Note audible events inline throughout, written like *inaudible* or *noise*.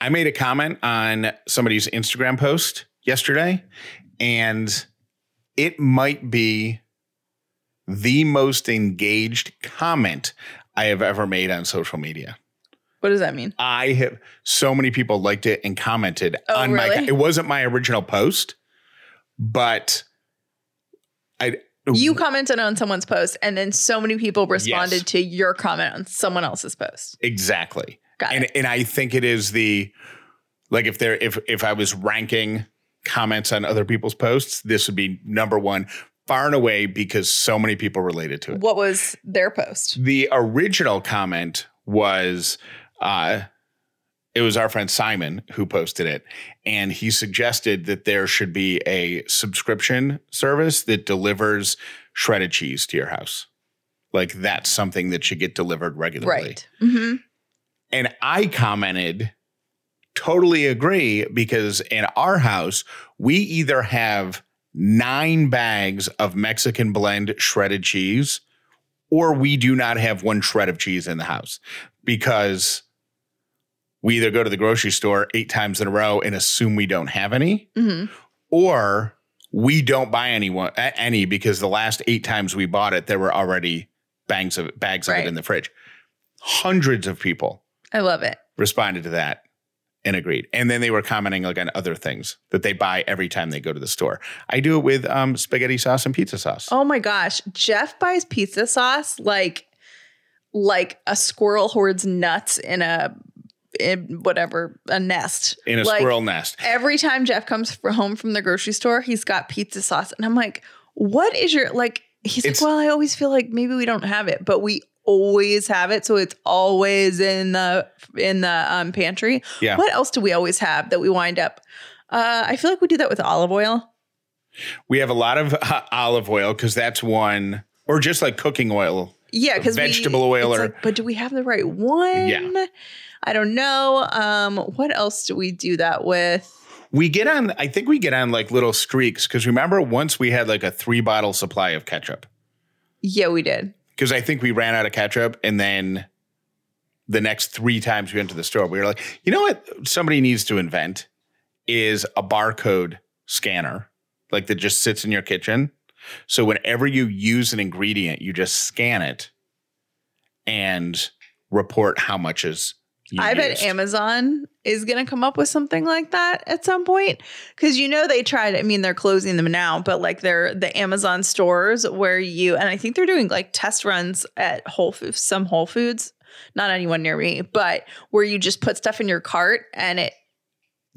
I made a comment on somebody's Instagram post yesterday, and it might be the most engaged comment I have ever made on social media. What does that mean? I have so many people liked it and commented Oh, on my really? it wasn't my original post, but I You commented on someone's post, and then so many people responded Yes. to your comment on someone else's post. exactly. Got and it. and I think it is the like if there if if I was ranking comments on other people's posts, this would be number one far and away because so many people related to it. What was their post? The original comment was uh it was our friend Simon who posted it and he suggested that there should be a subscription service that delivers shredded cheese to your house. Like that's something that should get delivered regularly. Right. hmm And I commented, totally agree, because in our house, we either have nine bags of Mexican blend shredded cheese, or we do not have one shred of cheese in the house because we either go to the grocery store eight times in a row and assume we don't have any, hmm or we don't buy any one, a- any because the last eight times we bought it, there were already bags of bags of Right. it in the fridge. Hundreds of people I love it. responded to that and agreed. And then they were commenting like on other things that they buy every time they go to the store. I do it with um, spaghetti sauce and pizza sauce. Oh my gosh, Jeff buys pizza sauce like like a squirrel hoards nuts in a in whatever a nest in a Like, squirrel nest. Every time Jeff comes home from the grocery store, he's got pizza sauce, and I'm like, "What is your like?" He's It's- like, "Well, I always feel like maybe we don't have it, but we always have it, so it's always in the in the um, pantry." Yeah. What else do we always have that we wind up? Uh, I feel like we do that with olive oil. We have a lot of uh, olive oil because that's one, or just like cooking oil. Yeah, because Vegetable oil or- but do we have the right one? Yeah. I don't know. Um, what else do we do that with? We get on, I think we get on like little streaks because remember once we had like a three bottle supply of ketchup Yeah, we did. Because I think we ran out of ketchup and then the next three times we went to the store, we were like, you know what somebody needs to invent is a barcode scanner, like that just sits in your kitchen. So whenever you use an ingredient, you just scan it and report how much is. I bet. Amazon is going to come up with something like that at some point because you know they tried. I mean, they're closing them now, but like they're the Amazon stores where you and I think they're doing like test runs at Whole Foods, some Whole Foods, not anyone near me, but where you just put stuff in your cart and it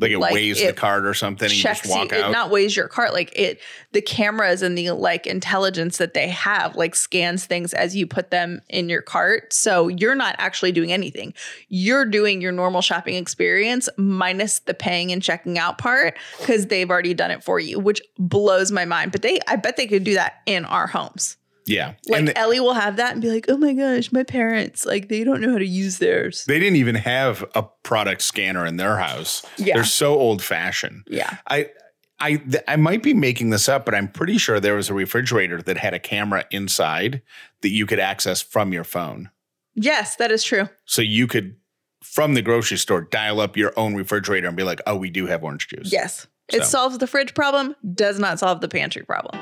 like it like, weighs the cart or something and you just walk you, it out. not weighs your cart. Like it the cameras and the like intelligence that they have like scans things as you put them in your cart. So you're not actually doing anything. You're doing your normal shopping experience minus the paying and checking out part because they've already done it for you which blows my mind. But they i bet they could do that in our homes yeah. like and the- ellie will have that and be like oh my gosh my parents like they don't know how to use theirs they didn't even have a product scanner in their house. Yeah. They're so old fashioned. yeah I I th- I might be making this up, but I'm pretty sure there was a refrigerator that had a camera inside that you could access from your phone. yes that is true So you could from the grocery store dial up your own refrigerator and be like, "Oh, we do have orange juice." Yes. It solves the fridge problem, does not solve the pantry problem.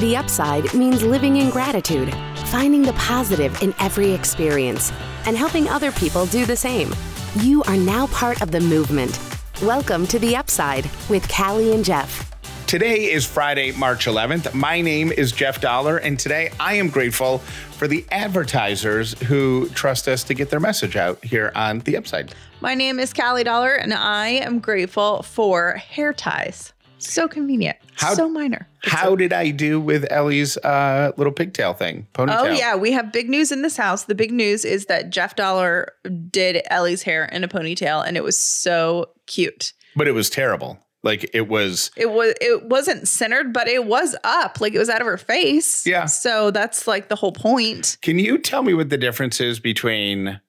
The upside means living in gratitude, finding the positive in every experience, and helping other people do the same. You are now part of the movement. Welcome to The Upside with Callie and Jeff. Today is Friday, March 11th. My name is Jeff Dollar, and today I am grateful for the advertisers who trust us to get their message out here on The Upside. My name is Callie Dollar, and I am grateful for hair ties. So convenient. How- so minor. It's How did I do with Ellie's uh, little pigtail thing? Ponytail. Oh yeah, we have big news in this house. The big news is that Jeff Dollar did Ellie's hair in a ponytail, and it was so cute. But it was terrible. Like it was. It was it wasn't centered, but it was up, like it was out of her face. Yeah. So that's like the whole point. Can you tell me what the difference is between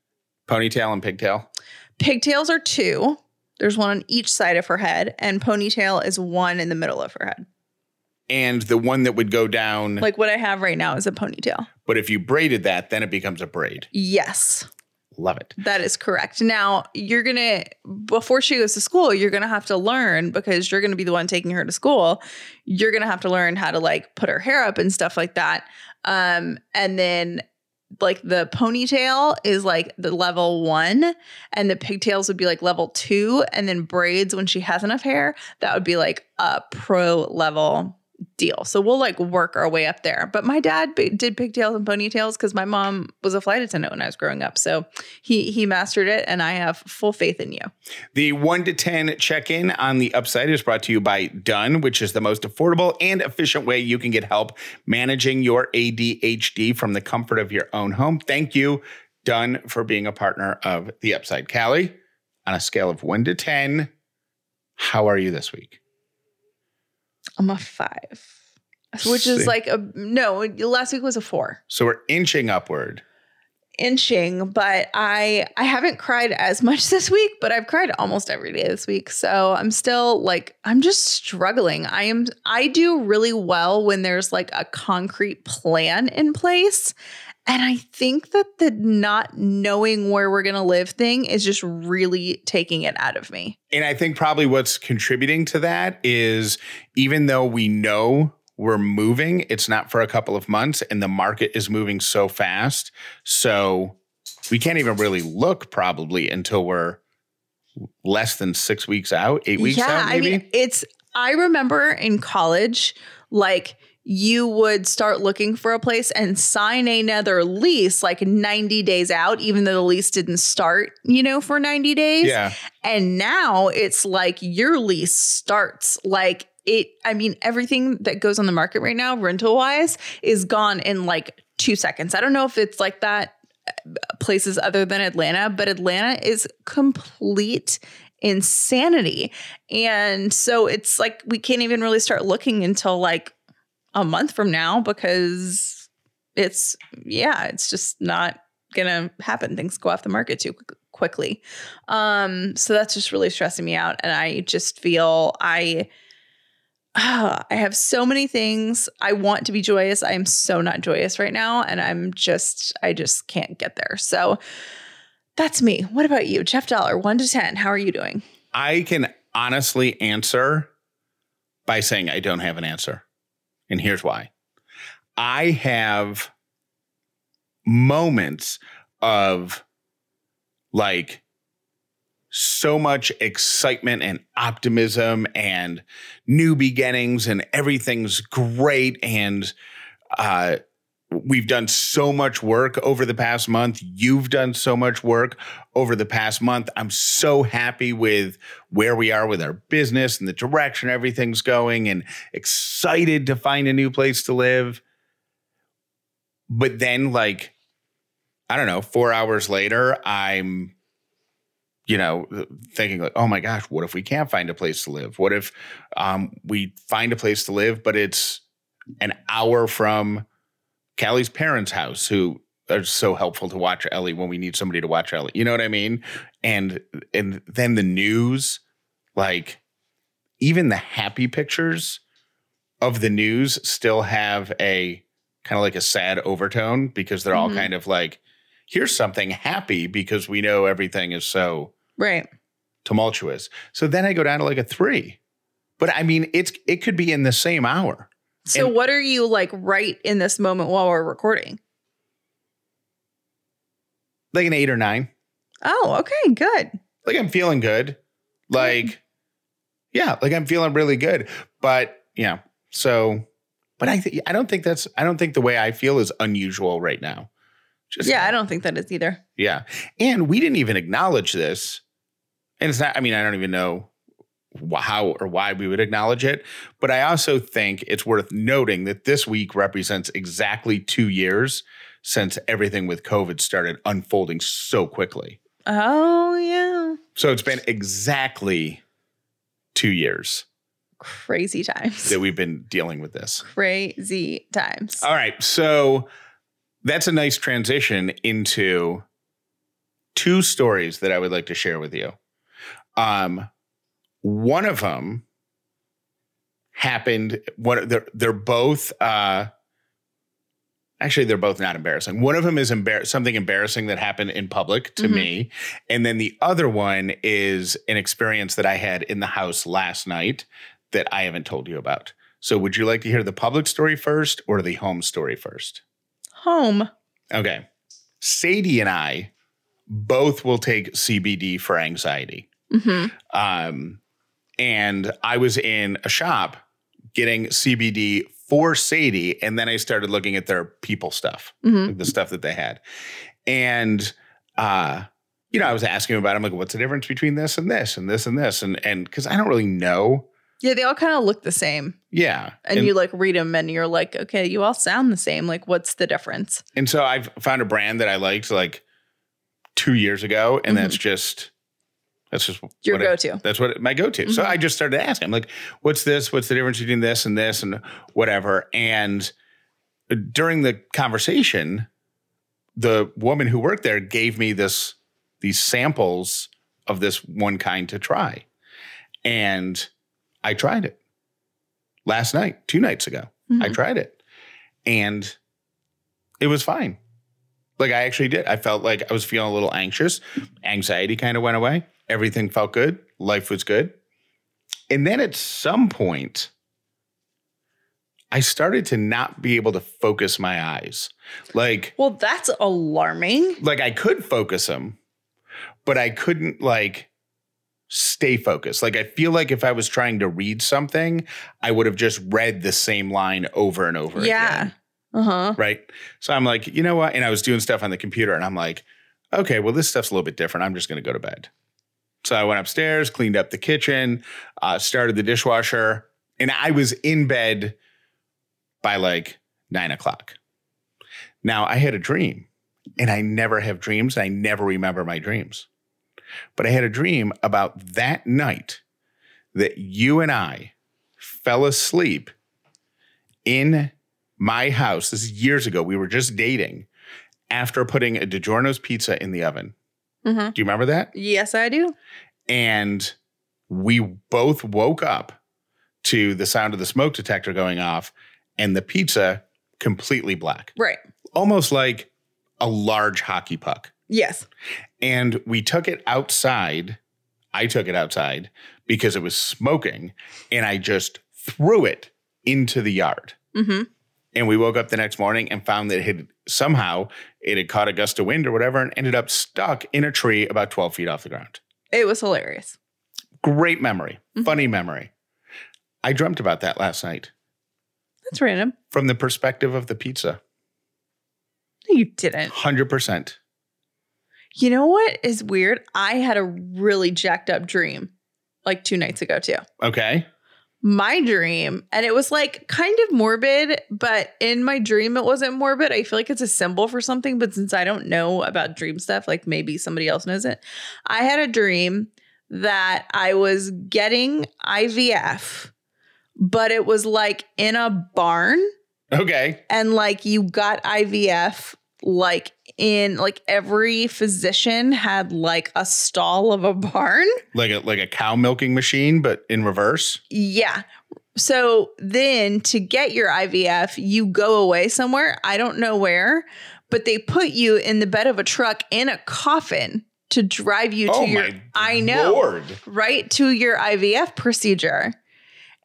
ponytail and pigtail? Pigtails are two. There's one on each side of her head, and ponytail is one in the middle of her head. And the one that would go down, Like what I have right now is a ponytail. but if you braided that, then it becomes a braid. Yes. Love it. That is correct. Now, you're going to, before she goes to school, you're going to have to learn because you're going to be the one taking her to school. You're going to have to learn how to like put her hair up and stuff like that. Um, and then like the ponytail is like the level one, and the pigtails would be like level two. And then braids, when she has enough hair, that would be like a pro level deal. So we'll like work our way up there. But my dad b- did pigtails and ponytails because my mom was a flight attendant when I was growing up. So he he mastered it, and I have full faith in you. The 1 to 10 check in on the upside is brought to you by Done, which is the most affordable and efficient way you can get help managing your ADHD from the comfort of your own home. Thank you, Done, for being a partner of the upside. Callie, on a scale of 1 to 10, how are you this week? I'm a five, which is like a no. Last week was a four. So we're inching upward. inching but i i haven't cried as much *laughs* this week but i've cried almost every day this week so i'm still like i'm just struggling i am i do really well when there's like a concrete plan in place and i think that the not knowing where we're going to live thing is just really taking it out of me And I think probably what's contributing to that is even though we know we're moving, it's not for a couple of months and the market is moving so fast. So we can't even really look probably until we're less than six weeks out, eight weeks out, I mean, it's I remember in college, like you would start looking for a place and sign another lease like 90 days out, even though the lease didn't start, you know, for 90 days. yeah. And now it's like your lease starts like it, I mean, everything that goes on the market right now, rental wise, is gone in like two seconds. I don't know if it's like that uh, places other than Atlanta, but Atlanta is complete insanity. And so it's like we can't even really start looking until like a month from now because it's, yeah, it's just not gonna happen. Things go off the market too quickly. Um, so that's just really stressing me out. And I just feel I ah, I have so many things. I want to be joyous. I am so not joyous right now. And I'm just, I just can't get there. So that's me. What about you? Jeff Dollar, one to 10. How are you doing? I can honestly answer by saying I don't have an answer. And here's why. I have moments of like so much excitement and optimism and new beginnings and everything's great and uh we've done so much work over the past month. You've done so much work over the past month. I'm so happy with where we are with our business and the direction everything's going and excited to find a new place to live. But then like i don't know 4 hours later i'm you know, thinking like, oh my gosh, what if we can't find a place to live? What if um, we find a place to live, but it's an hour from Callie's parents' house, who are so helpful to watch Ellie when we need somebody to watch Ellie. You know what I mean? And and then the news, like even the happy pictures of the news still have a kind of like a sad overtone because they're all Mhm. kind of like, here's something happy because we know everything is so Right. tumultuous. So then I go down to like a three. But I mean, it's it could be in the same hour. So And- what are you like right in this moment while we're recording? Like an eight or nine. Oh, okay, good. Like I'm feeling good. Like, yeah, like I'm feeling really good. But yeah, so but I th- I don't think that's I don't think the way I feel is unusual right now. Just Yeah, I don't think that is either. Yeah. And we didn't even acknowledge this. And it's not, I mean, I don't even know how or why we would acknowledge it. But I also think it's worth noting that this week represents exactly two years since everything with COVID started unfolding so quickly. Oh yeah. So it's been exactly two years Crazy times. that we've been dealing with this. Crazy times. All right. So that's a nice transition into two stories that I would like to share with you. Um, one of them happened. One, they're they're both. Uh, actually, they're both not embarrassing. One of them is embar- something embarrassing that happened in public to Mhm. me, and then the other one is an experience that I had in the house last night that I haven't told you about. So, would you like to hear the public story first or the home story first? Home. Okay. Sadie and I both will take CBD for anxiety. hmm Um, and I was in a shop getting CBD for Sadie, and then I started looking at their people stuff, hmm like the stuff that they had. And uh, you know, I was asking about. it. I'm like, what's the difference between this and this and this and this? And and because I don't really know. Yeah, they all kind of look the same. Yeah. And, you like read them and you're like, okay, you all sound the same. Like, what's the difference? And so I've found a brand that I liked like two years ago, and that's just that's just Mm-hmm. Your go to. that's what my go-to. So Mhm. I just started asking. I'm like, what's this? What's the difference between this and this and whatever? And during the conversation, the woman who worked there gave me this these samples of this one kind to try. And I tried it last night, two nights ago. I Mhm. tried it. And it was fine. Like I actually did. I felt like I was feeling a little anxious. Anxiety kind of went away. Everything felt good. Life was good. And then at some point, I started to not be able to focus my eyes. Like, Well, that's alarming. like I could focus them, but I couldn't like stay focused. Like I feel like if I was trying to read something, I would have just read the same line over and over Yeah. again. Uh huh. Right. So I'm like, you know what? And I was doing stuff on the computer and I'm like, okay, well, this stuff's a little bit different. I'm just going to go to bed. So I went upstairs, cleaned up the kitchen, uh, started the dishwasher, and I was in bed by like nine o'clock. Now I had a dream, and I never have dreams. I never remember my dreams. But I had a dream about that night that you and I fell asleep in my house. This is years ago. We were just dating after putting a DiGiorno's pizza in the oven. Hmm Do you remember that? Yes, I do. And we both woke up to the sound of the smoke detector going off and the pizza completely black, Right. almost like a large hockey puck. Yes. And we took it outside. I took it outside because it was smoking and I just threw it into the yard. hmm And we woke up the next morning and found that it had somehow it had caught a gust of wind or whatever and ended up stuck in a tree about 12 feet off the ground. It was hilarious. Great memory, Mhm. funny memory. I dreamt about that last night That's random. from the perspective of the pizza. No, You didn't. 100%. You know what is weird? I had a really jacked up dream like two nights ago, too. Okay. My dream, and it was like kind of morbid, but in my dream, it wasn't morbid. I feel like it's a symbol for something, but since I don't know about dream stuff, like maybe somebody else knows it. I had a dream that I was getting IVF, but it was like in a barn Okay. and like you got IVF like in like every physician had like a stall of a *laughs* barn. Like a like a cow milking machine but in reverse. Yeah. So then to get your IVF, you go away somewhere. I don't know where, but they put you in the bed of a truck in a coffin to drive you to oh your my I know Lord. right to your IVF procedure.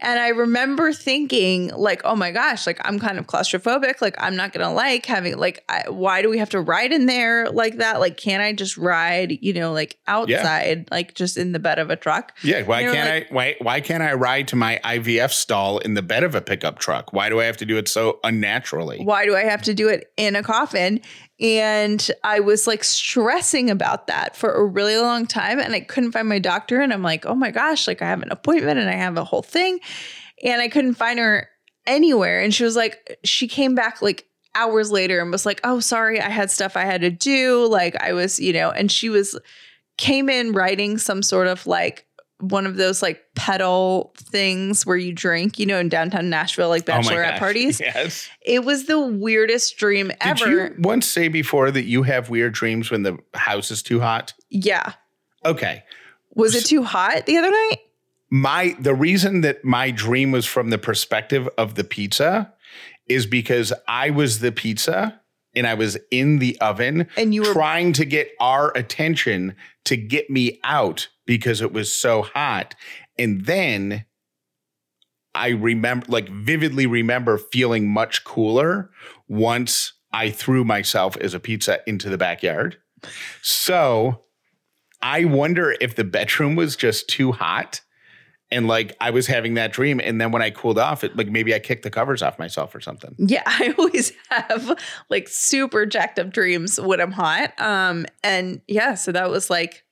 And I remember thinking, like, oh my gosh, like I'm kind of claustrophobic. Like, I'm not gonna like having, like, I, why do we have to ride in there like that? Like, can't I just ride, you know, like outside, like just in the bed of a truck? Yeah, why can't like- I why why can't I ride to my IVF stall in the bed of a pickup truck? Why do I have to do it so unnaturally? Why do I have to do it in a coffin? And I was like stressing about that for a really long time. And I couldn't find my doctor. And I'm like, oh my gosh, like I have an appointment and I have a whole thing. And I couldn't find her anywhere. And she was like, she came back like hours later and was like, oh, sorry, I had stuff I had to do. Like I was, you know, and she was, came in writing some sort of like one of those like pedal things where you drink, you know, in downtown Nashville, like Oh bachelorette gosh, parties. Yes. It was the weirdest dream Did ever. you once say before that you have weird dreams when the house is too hot? yeah. Okay. Was it too hot the other night? My the reason that my dream was from the perspective of the pizza is because I was the pizza and I was in the oven And you were trying to get our attention to get me out because it was so hot. And then I remember, like, vividly remember feeling much cooler once I threw myself as a pizza into the backyard. So I wonder if the bedroom was just too hot. And like I was having that dream. And then when I cooled off, it like maybe I kicked the covers off myself or something. Yeah, *laughs* I always have like super jacked up dreams when I'm hot. Um, and yeah, so that was like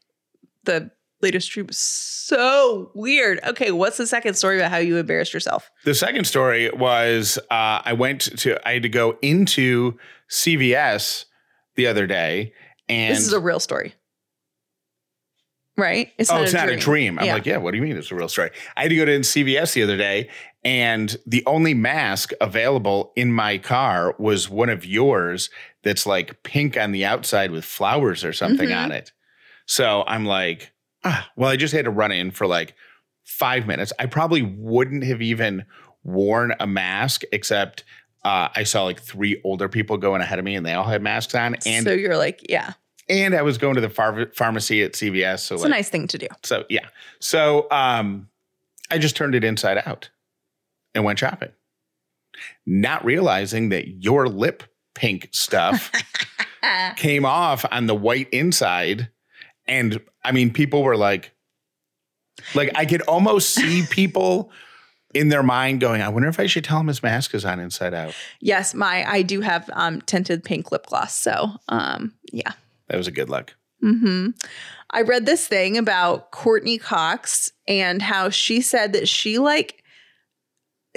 the latest dream so weird. Okay, what's the second story about how you embarrassed yourself? The second story was uh, I went to I had to go into CVS the other day, and this is a real story. Right? It's oh, it's not a dream. I'm Yeah. like, yeah. What do you mean it's a real story? I had to go to CVS the other day, and the only mask available in my car was one of yours that's like pink on the outside with flowers or something Mhm. on it. So I'm like, ah, well, I just had to run in for like five minutes. I probably wouldn't have even worn a mask except uh, I saw like three older people going ahead of me and they all had masks on. And so you're like, yeah, and I was going to the phar- pharmacy at CVS. So it's like, a nice thing to do. so yeah. So um I just turned it inside out and went shopping. Not realizing that your lip pink stuff *laughs* came off on the white inside. And I mean, people were like, like I could almost see *laughs* people in their mind going, I wonder if I should tell him his mask is on inside out. Yes, my I do have um tinted pink lip gloss. So um yeah. That was a good look. hmm I read this thing about Courteney Cox and how she said that she like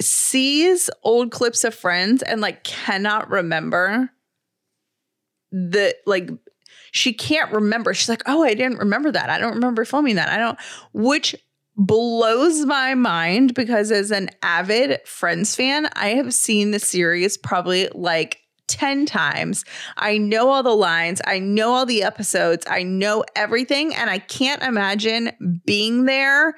sees old clips of friends and like cannot remember the like she can't remember. She's like, "Oh, I didn't remember that. I don't remember filming that. I don't." Which blows my mind because as an avid Friends fan, I have seen the series probably like 10 times. I know all the lines, I know all the episodes, I know everything, and I can't imagine being there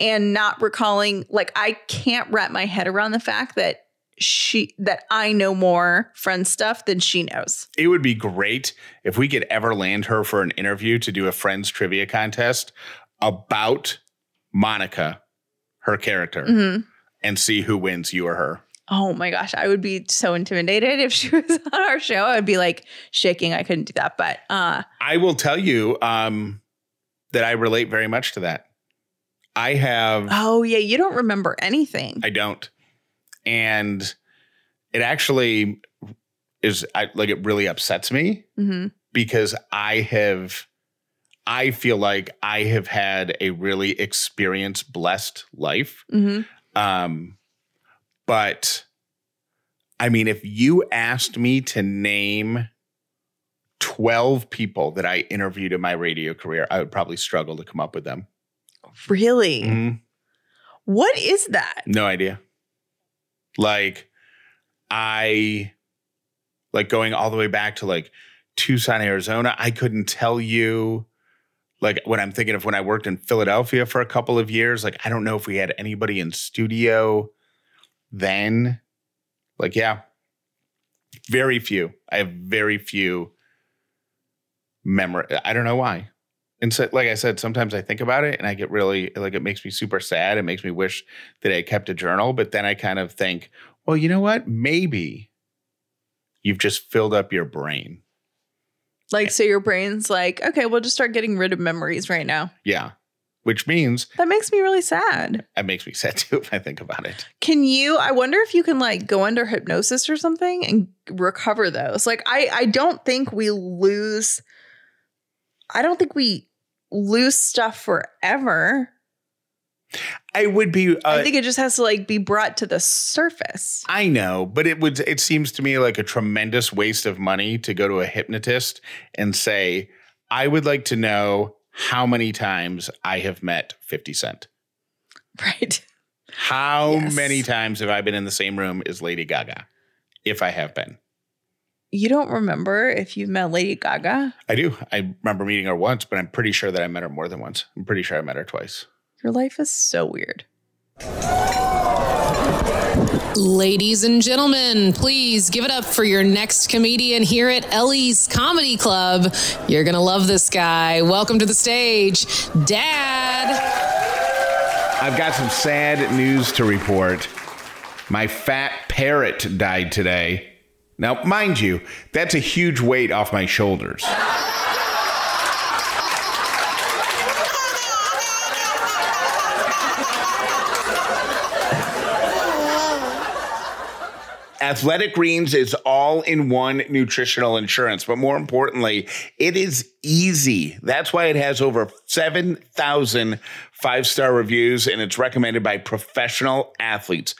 and not recalling like I can't wrap my head around the fact that she that I know more friend stuff than she knows. It would be great if we could ever land her for an interview to do a Friends trivia contest about Monica, her character, Mhm. and see who wins, you or her. Oh my gosh, I would be so intimidated if *laughs* she was on our show. I'd be like shaking. I couldn't do that. But uh I will tell you um, that I relate very much to that. I have, oh yeah, you don't remember anything. I don't, and it actually is I, like it really upsets me hmm because I have, I feel like I have had a really experience blessed life. hmm Um, but I mean, if you asked me to name 12 people that I interviewed in my radio career, I would probably struggle to come up with them. Really? Mhm. What is that? No idea. Like, I like going all the way back to like Tucson, Arizona. I couldn't tell you. Like when I'm thinking of when I worked in Philadelphia for a couple of years, like I don't know if we had anybody in studio then. Like, yeah, very few. I have very few memory. I don't know why. And so, like I said, sometimes I think about it and I get really like it makes me super sad. It makes me wish that I kept a journal. But then I kind of think, well, you know what? Maybe you've just filled up your brain. Like, so your brain's like, okay, we'll just start getting rid of memories right now. Yeah. Which means That makes me really sad. it makes me *laughs* sad too if I think about it. Can you? I wonder if you can like go under hypnosis or something and recover those. Like, I I don't think we lose. I don't think we lose stuff forever. I would be. Uh, I think it just has to like be brought to the surface. I know, but it would. It seems to me like a tremendous waste of money to go to a hypnotist and say, "I would like to know how many times I have met Fifty Cent. Right. How Yes. many times have I been in the same room as Lady Gaga? If I have been, You don't remember if you've met Lady Gaga? I do. I remember meeting her once, but I'm pretty sure that I met her more than once. I'm pretty sure I met her twice. Your life is so weird. Ladies and gentlemen, please give it up for your next comedian here at Ellie's Comedy Club. You're going to love this guy. Welcome to the stage, Dad. I've got some sad news to report. My fat parrot died today. Now, mind you, that's a huge weight off my shoulders. Athletic Greens is all in one nutritional insurance, but more importantly, it is easy. That's why it has over 7,000 five star reviews and it's recommended by professional athletes.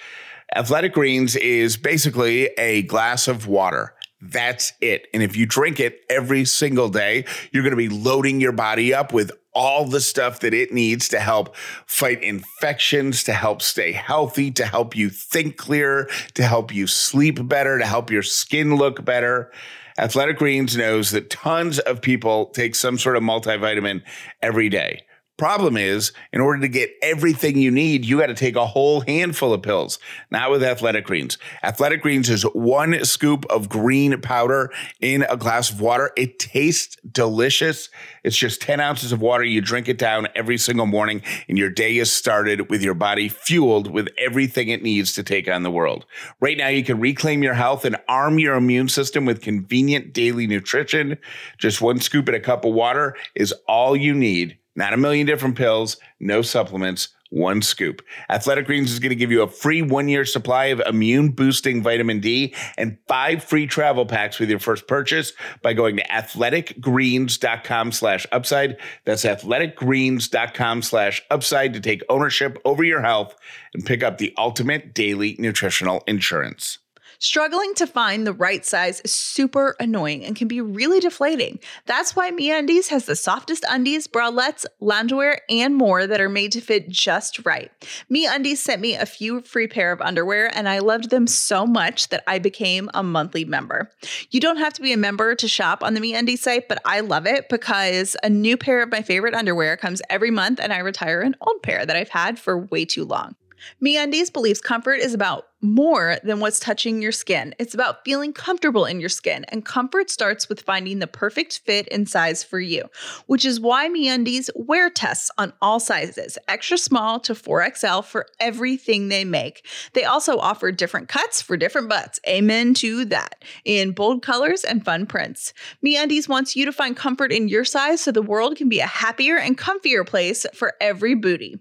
Athletic Greens is basically a glass of water. That's it. And if you drink it every single day, you're going to be loading your body up with all the stuff that it needs to help fight infections, to help stay healthy, to help you think clearer, to help you sleep better, to help your skin look better. Athletic Greens knows that tons of people take some sort of multivitamin every day. Problem is, in order to get everything you need, you got to take a whole handful of pills. Not with Athletic Greens. Athletic Greens is one scoop of green powder in a glass of water. It tastes delicious. It's just 10 ounces of water. You drink it down every single morning, and your day is started with your body fueled with everything it needs to take on the world. Right now, you can reclaim your health and arm your immune system with convenient daily nutrition. Just one scoop and a cup of water is all you need. Not a million different pills, no supplements, one scoop. Athletic Greens is going to give you a free one year supply of immune boosting vitamin D and five free travel packs with your first purchase by going to athleticgreens.com slash upside. That's athleticgreens.com slash upside to take ownership over your health and pick up the ultimate daily nutritional insurance. Struggling to find the right size is super annoying and can be really deflating. That's why MeUndies has the softest undies, bralettes, loungewear, and more that are made to fit just right. MeUndies sent me a few free pair of underwear, and I loved them so much that I became a monthly member. You don't have to be a member to shop on the MeUndies site, but I love it because a new pair of my favorite underwear comes every month, and I retire an old pair that I've had for way too long. MeUndies believes comfort is about more than what's touching your skin. It's about feeling comfortable in your skin, and comfort starts with finding the perfect fit and size for you, which is why MeUndies wear tests on all sizes, extra small to 4XL for everything they make. They also offer different cuts for different butts. Amen to that. In bold colors and fun prints. MeUndies wants you to find comfort in your size so the world can be a happier and comfier place for every booty.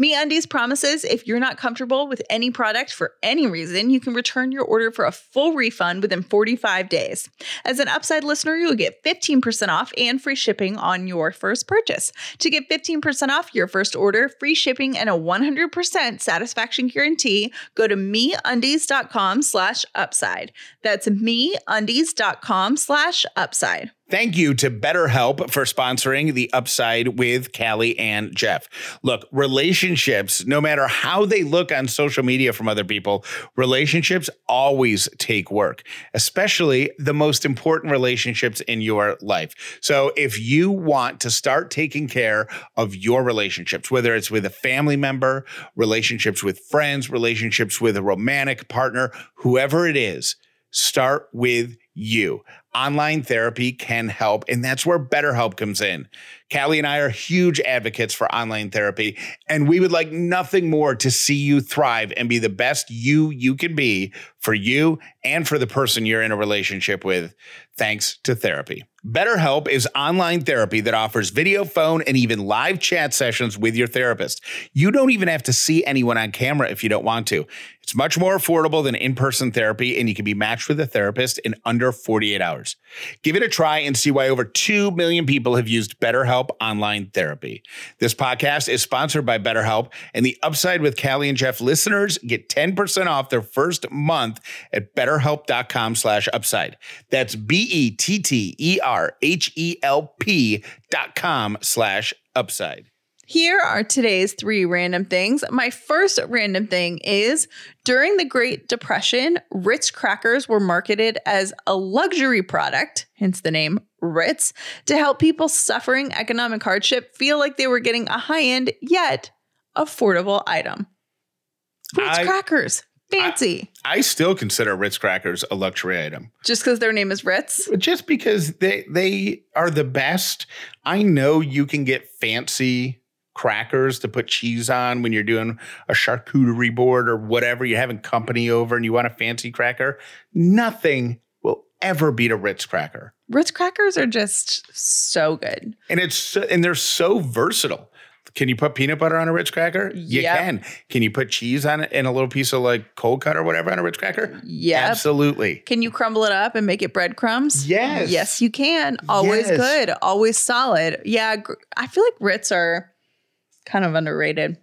MeUndies promises if you're not comfortable with any product for any reason, you can return your order for a full refund within 45 days. As an Upside listener, you'll get 15% off and free shipping on your first purchase. To get 15% off your first order, free shipping, and a 100% satisfaction guarantee, go to meundies.com slash upside. That's meundies.com slash upside. Thank you to BetterHelp for sponsoring the Upside with Callie and Jeff. Look, relationships, no matter how they look on social media from other people, relationships always take work, especially the most important relationships in your life. So if you want to start taking care of your relationships, whether it's with a family member, relationships with friends, relationships with a romantic partner, whoever it is, start with you. Online therapy can help, and that's where BetterHelp comes in. Callie and I are huge advocates for online therapy, and we would like nothing more to see you thrive and be the best you you can be for you and for the person you're in a relationship with, thanks to therapy. BetterHelp is online therapy that offers video, phone, and even live chat sessions with your therapist. You don't even have to see anyone on camera if you don't want to. It's much more affordable than in person therapy, and you can be matched with a therapist in under 48 hours. Give it a try and see why over 2 million people have used BetterHelp online therapy. This podcast is sponsored by BetterHelp, and the upside with Callie and Jeff listeners get 10% off their first month at betterhelp.com slash upside. That's B E T T E R H E L P dot com slash upside. Here are today's three random things. My first random thing is during the Great Depression, Ritz crackers were marketed as a luxury product, hence the name Ritz, to help people suffering economic hardship feel like they were getting a high end yet affordable item. Ritz I- crackers, fancy. I still consider Ritz crackers a luxury item. Just because their name is Ritz. just because they they are the best. I know you can get fancy crackers to put cheese on when you're doing a charcuterie board or whatever. You're having company over and you want a fancy cracker. Nothing will ever beat a Ritz cracker. Ritz crackers are just so good. And it's so, and they're so versatile. Can you put peanut butter on a Ritz cracker? You Yep. can. Can you put cheese on it and a little piece of like cold cut or whatever on a Ritz cracker? Yeah. Absolutely. Can you crumble it up and make it breadcrumbs? Yes. Yes, you can. Always Yes. good. Always solid. Yeah, gr- I feel like Ritz are kind of underrated.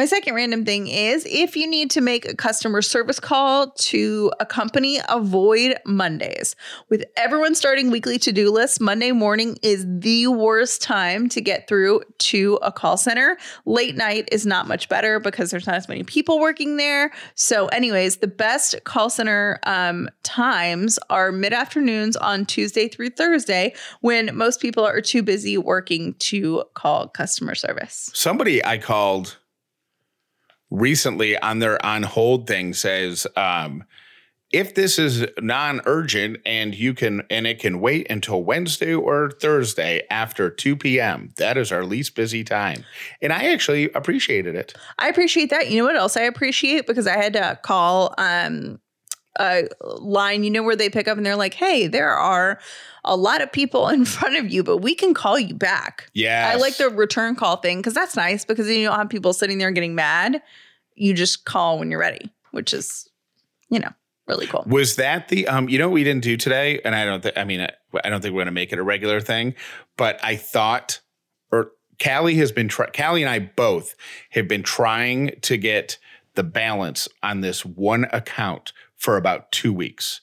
My second random thing is if you need to make a customer service call to a company, avoid Mondays. With everyone starting weekly to do lists, Monday morning is the worst time to get through to a call center. Late night is not much better because there's not as many people working there. So, anyways, the best call center um, times are mid afternoons on Tuesday through Thursday when most people are too busy working to call customer service. somebody I called recently on their on hold thing says, um, if this is non-urgent and you can and it can wait until Wednesday or Thursday after 2 p.m., that is our least busy time. And I actually appreciated it. I appreciate that. You know what else I appreciate? Because I had to call um a line, you know, where they pick up and they're like, hey, there are a lot of people in *laughs* front of you, but we can call you back. Yeah. I like the return call thing because that's nice because then you don't have people sitting there getting mad. You just call when you're ready, which is, you know, really cool. Was that the um? You know what we didn't do today, and I don't. think I mean, I, I don't think we're going to make it a regular thing. But I thought, or Callie has been. Try, Callie and I both have been trying to get the balance on this one account for about two weeks,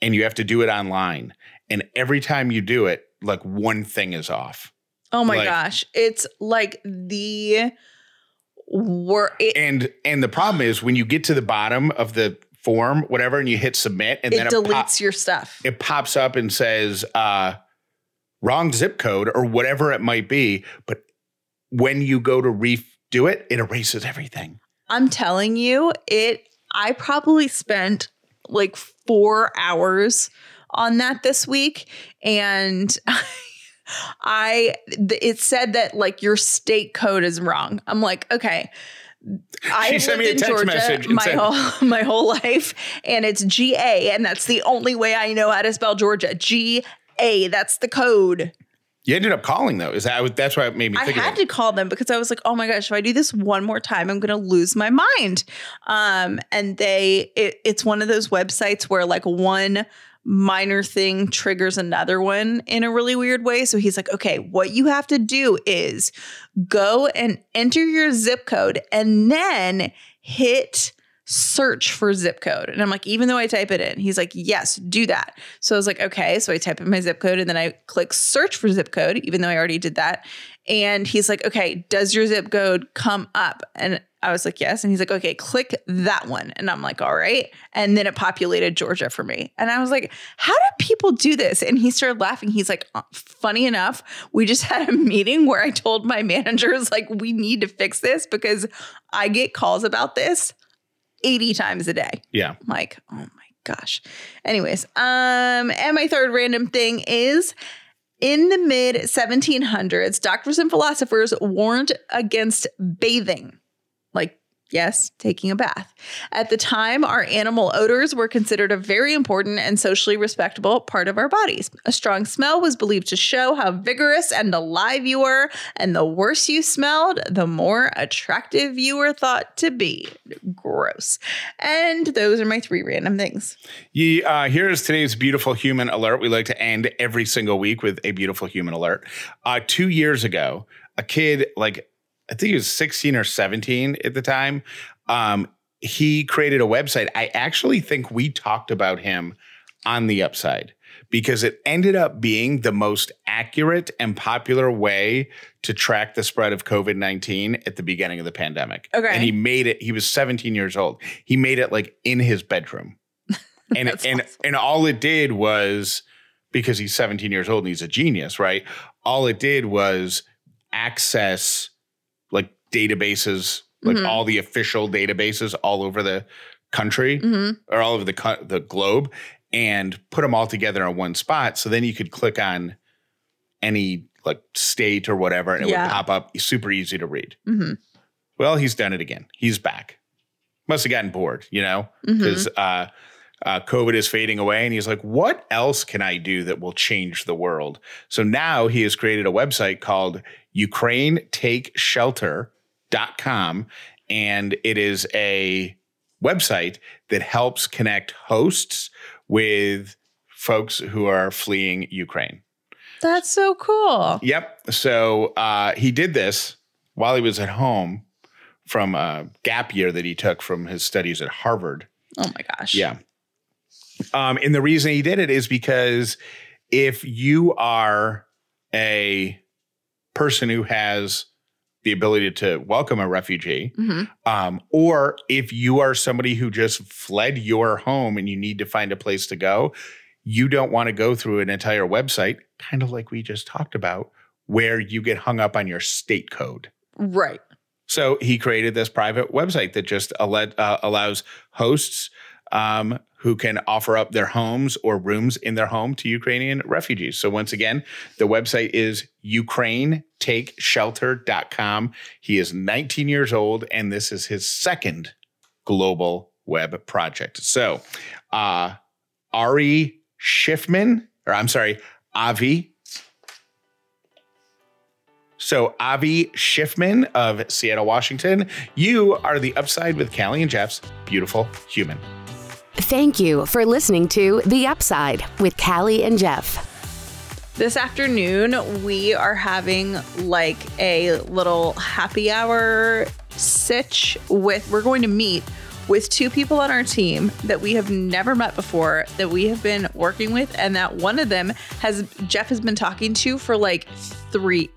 and you have to do it online. And every time you do it, like one thing is off. Oh my Like- gosh. It's like the wor it, And and the problem is when you get to the bottom of the form, whatever, and you hit submit, and it then it deletes pop- your stuff. it pops up and says uh wrong zip code or whatever it might be but when you go to redo it it erases everything I'm telling you, it I probably spent like 4 hours on that this week and *laughs* I it said that like your state code is wrong. I'm like, okay. *laughs* I She sent me a in text Georgia message my said- whole *laughs* my whole life, and it's G A, and that's the only way I know how to spell Georgia. G A, that's the code. You ended up calling though is that that's why it made me I had to call them because I was like, oh my gosh, if I do this one more time, I'm going to lose my mind. Um, and they, it, it's one of those websites where like one minor thing triggers another one in a really weird way. So he's like, okay, what you have to do is go and enter your zip code and then hit search for zip code. And I'm like, even though I type it in, he's like, yes, do that. So I was like, okay. So I type in my zip code and then I click search for zip code, even though I already did that. And he's like, okay, does your zip code come up? And I was like, yes. And he's like, okay, click that one. And I'm like, all right. And then it populated Georgia for me. And I was like, how do people do this? And he started laughing. He's like, "Uh, funny enough, we just *laughs* had a meeting where I told my managers, like, we need to fix this because I get calls about this 80 times a day. yeah I'm like, oh my gosh. Anyways, um, and my third random thing is in the mid 1700s, doctors and philosophers warned against bathing. Like Yes, taking a bath. At the time, our animal odors were considered a very important and socially respectable part of our bodies. A strong smell was believed to show how vigorous and alive you were, and the worse you smelled, the more attractive you were thought to be. Gross. And those are my three random things. Yeah, uh, here's today's beautiful human alert. We like to end every single week with a beautiful human alert. Uh, two years ago, a kid like I think he was 16 or 17 at the time. Um, he created a website. I actually think we talked about him on the upside because it ended up being the most accurate and popular way to track the spread of COVID 19 at the beginning of the pandemic. Okay. And he made it, he was 17 years old. He made it like in his bedroom. *laughs* And, and, awesome. and all it did was because he's 17 years old and he's a genius, right? All it did was access databases, like Mhm. all the official databases all over the country hmm or all over the co- the globe, and put them all together in one spot. So then you could click on any like state or whatever, and it Yeah. would pop up. Super easy to read. hmm Well, he's done it again. He's back. Must have gotten bored, you know, because uh, uh, COVID is fading away. And he's like, what else can I do that will change the world? So now he has created a website called UkraineTakeShelter.com. And it is a website that helps connect hosts with folks who are fleeing Ukraine. That's so cool. Yep. So uh, he did this while he was at home from a gap year that he took from his studies at Harvard. Oh my gosh. Yeah. Um, and the reason he did it is because if you are a person who has the ability to welcome a refugee, hmm um, or if you are somebody who just fled your home and you need to find a place to go, you don't want to go through an entire website, kind of like we just talked about, where you get hung up on your state code. Right. So he created this private website that just alle- uh, allows hosts um, who can offer up their homes or rooms in their home to Ukrainian refugees. So once again, the website is UkraineTakeShelter.com. He is 19 years old, and this is his second global web project. So uh, Ari Schiffman, or I'm sorry, Avi so, Avi Schiffman of Seattle, Washington, you are the upside with Callie and Jeff's beautiful human. Thank you for listening to The Upside with Callie and Jeff. This afternoon, we are having like a little happy hour sitch with, we're going to meet with two people on our team that we have never met before, that we have been working with, and that one of them has, Jeff has been talking to for like three,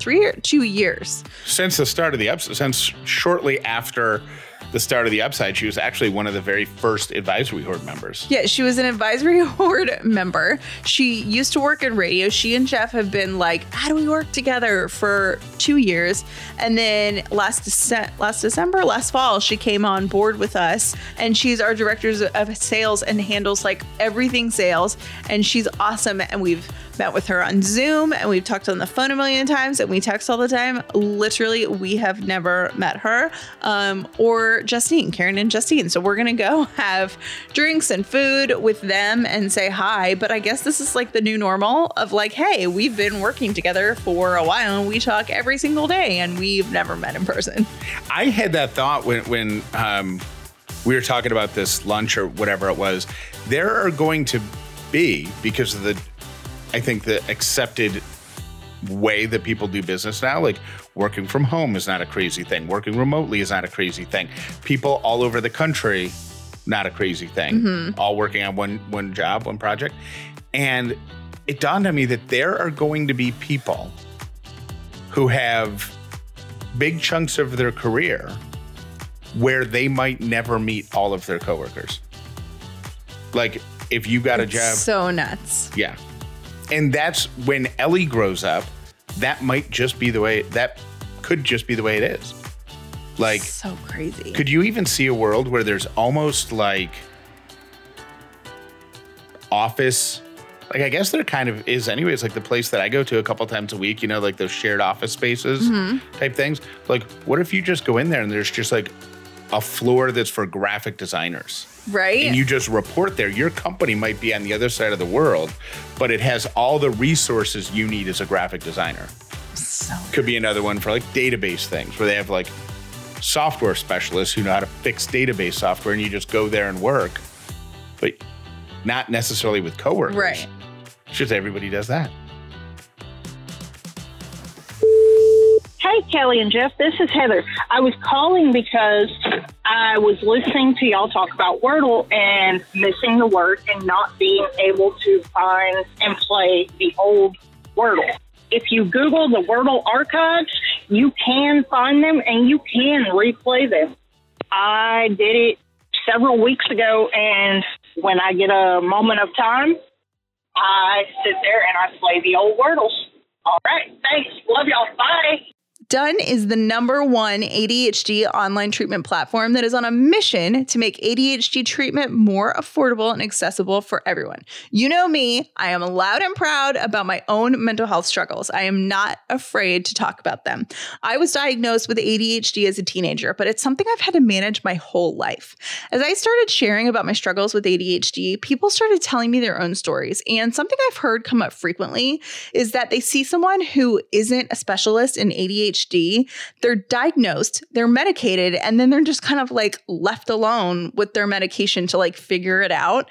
three or two years. Since the start of the episode since shortly after the start of the upside, she was actually one of the very first advisory board members. Yeah, she was an advisory *laughs* board member. She used to work in radio. She and Jeff have been like, how do we work together for two years? And then last Dece- last December, last fall, she came on board with us, and she's our director of sales and handles like everything sales. And she's awesome. And we've met with her on Zoom, and we've talked on the phone a million times, and we text all the time. Literally, we have never met her um, or Justine, Karen and Justine. So we're gonna go *laughs* have drinks and food with them and say hi. But I guess this is like the new normal of like, hey, we've been working together for a while and we talk every single day, and we've never met in person. I had that thought when when um, we were talking about this lunch or whatever it was. There are going to be because of the, I think the accepted way that people do business now. Like working from home is not a crazy thing. Working remotely is not a crazy thing. People all over the country, not a crazy thing. Mm-hmm. All working on one one job, one project, and it dawned on me that there are going to be people who have big chunks of their career where they might never meet all of their coworkers. Like if you got a job, So nuts. yeah. And that's when Ellie grows up, that might just be the way that could just be the way it is. Like so crazy. could you even see a world where there's almost like office like I guess there kind of is anyways, like the place that I go to a couple times a week, you know, like those shared office spaces mm-hmm. type things. Like, what if you just go in there and there's just like a floor that's for graphic designers? Right? And you just report there. Your company might be on the other side of the world, but it has all the resources you need as a graphic designer. so Could be another one for like database things where they have like software specialists who know how to fix database software and you just go there and work, but not necessarily with coworkers. Right. It's just everybody does that. Hey, Callie and Jeff, this is Heather. I was calling because I was listening to y'all talk about Wordle and missing the word and not being able to find and play the old Wordle. If you Google the Wordle archives, you can find them and you can replay them. I did it several weeks ago, and when I get a moment of time, I sit there and I play the old Wordles. All right, thanks. Love y'all. Bye. Done is the number one ADHD online treatment platform that is on a mission to make ADHD treatment more affordable and accessible for everyone. You know me, I am loud and proud about my own mental health struggles. I am not afraid to talk about them. I was diagnosed with ADHD as a teenager, but it's something I've had to manage my whole life. As I started sharing about my struggles with ADHD, people started telling me their own stories. And something I've heard come up frequently is that they see someone who isn't a specialist in ADHD, they're diagnosed, they're medicated, and then they're just kind of like left alone with their medication to like figure it out.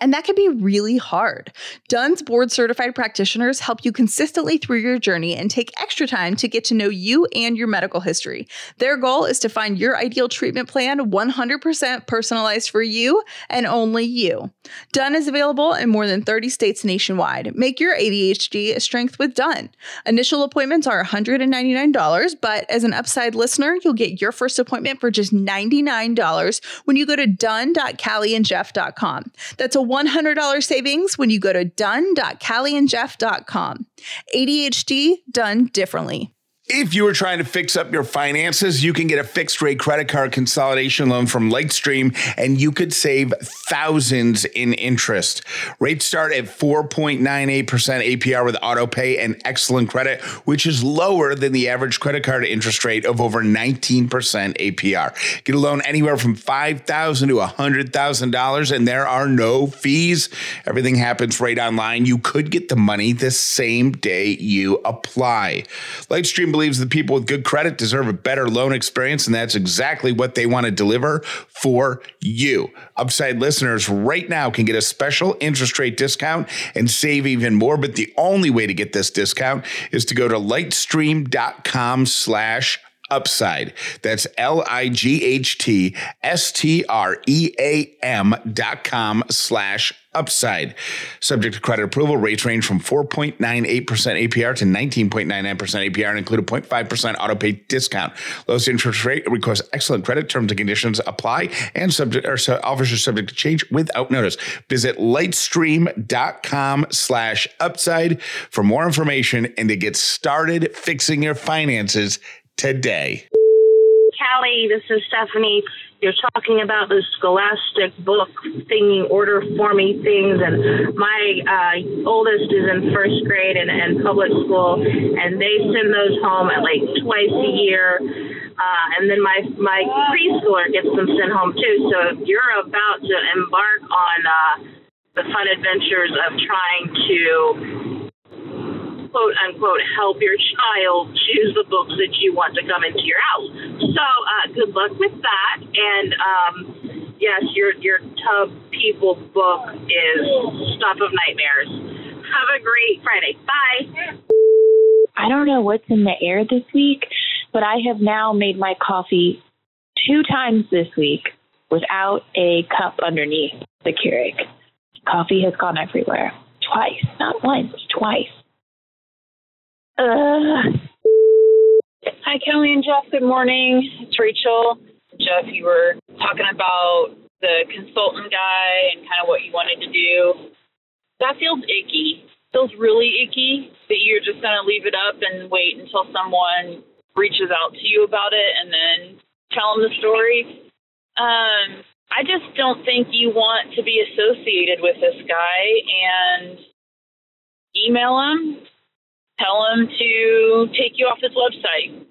And that can be really hard. Done's board certified practitioners help you consistently through your journey and take extra time to get to know you and your medical history. Their goal is to find your ideal treatment plan 100% personalized for you and only you. Done is available in more than 30 states nationwide. Make your ADHD a strength with Done. Initial appointments are $199, but as an upside listener, you'll get your first appointment for just $99 when you go to done.callieandjeff.com. That's a $100 savings when you go to done.callieandjeff.com. ADHD done differently. If you are trying to fix up your finances, you can get a fixed rate credit card consolidation loan from Lightstream and you could save thousands in interest. Rates start at 4.98% APR with auto pay and excellent credit, which is lower than the average credit card interest rate of over 19% APR. Get a loan anywhere from $5,000 to $100,000 and there are no fees. Everything happens right online. You could get the money the same day you apply. Lightstream believes that people with good credit deserve a better loan experience, and that's exactly what they want to deliver for you. Upside listeners right now can get a special interest rate discount and save even more, but the only way to get this discount is to go to lightstream.com slash upside. That's L I G H T S T R E A M dot com slash upside. Subject to credit approval, rates range from 4.98% APR to 19.99% APR and include a 0.5% auto pay discount. Lowest interest rate requires excellent credit. Terms and conditions apply and subject or su- offers are subject to change without notice. Visit lightstream.com slash upside for more information and to get started fixing your finances today. Callie, this is Stephanie. You're talking about the Scholastic book thingy, order for me things, and my uh, oldest is in first grade and, and public school, and they send those home at like twice a year. Uh, and then my my preschooler gets them sent home too. So if you're about to embark on uh, the fun adventures of trying to quote unquote help your child choose the books that you want to come into your house. So uh, good luck with that. And um, yes, your your tub people book is Stuff of Nightmares. Have a great Friday. Bye. I don't know what's in the air this week, but I have now made my coffee two times this week without a cup underneath the Keurig. Coffee has gone everywhere. Twice, not once, twice. Uh, Hi, Callie and Jeff. Good morning. It's Rachel. Jeff, you were talking about the consultant guy and kind of what you wanted to do. That feels icky. Feels really icky that you're just going to leave it up and wait until someone reaches out to you about it and then tell them the story. Um, I just don't think you want to be associated with this guy and email him, tell him to take you off his website.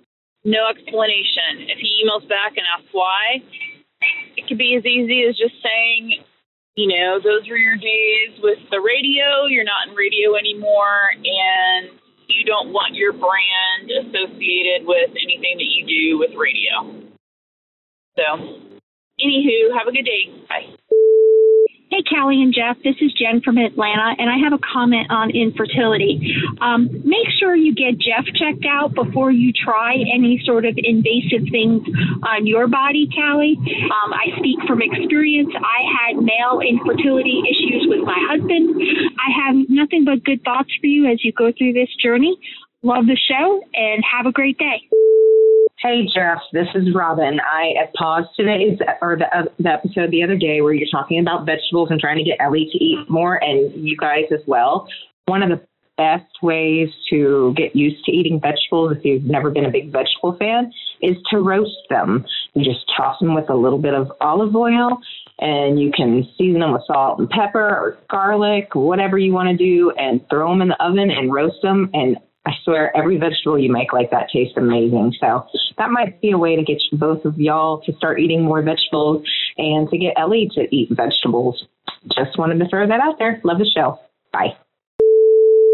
No explanation. If he emails back and asks why, it could be as easy as just saying, you know, those were your days with the radio, you're not in radio anymore, and you don't want your brand associated with anything that you do with radio. So Anywho, have a good day. Bye. Hey, Callie and Jeff, this is Jen from Atlanta, and I have a comment on infertility. Um, make sure you get Jeff checked out before you try any sort of invasive things on your body, Callie. Um, I speak from experience. I had male infertility issues with my husband. I have nothing but good thoughts for you as you go through this journey. Love the show, and have a great day. Hey Jeff, this is Robin. I paused today's or the, uh, the episode the other day where you're talking about vegetables and trying to get Ellie to eat more, and you guys as well. One of the best ways to get used to eating vegetables, if you've never been a big vegetable fan, is to roast them. You just toss them with a little bit of olive oil, and you can season them with salt and pepper or garlic, whatever you want to do, and throw them in the oven and roast them. And I swear every vegetable you make like that tastes amazing. So that might be a way to get both of y'all to start eating more vegetables and to get Ellie to eat vegetables. Just wanted to throw that out there. Love the show. Bye.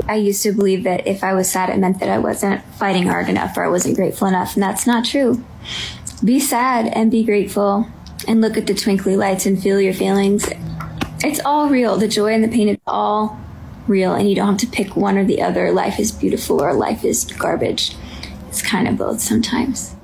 I used to believe that if I was sad, it meant that I wasn't fighting hard enough or I wasn't grateful enough, and that's not true. Be sad and be grateful and look at the twinkly lights and feel your feelings. It's all real. The joy and the pain is all real and you don't have to pick one or the other. Life is beautiful or life is garbage. It's kind of both sometimes.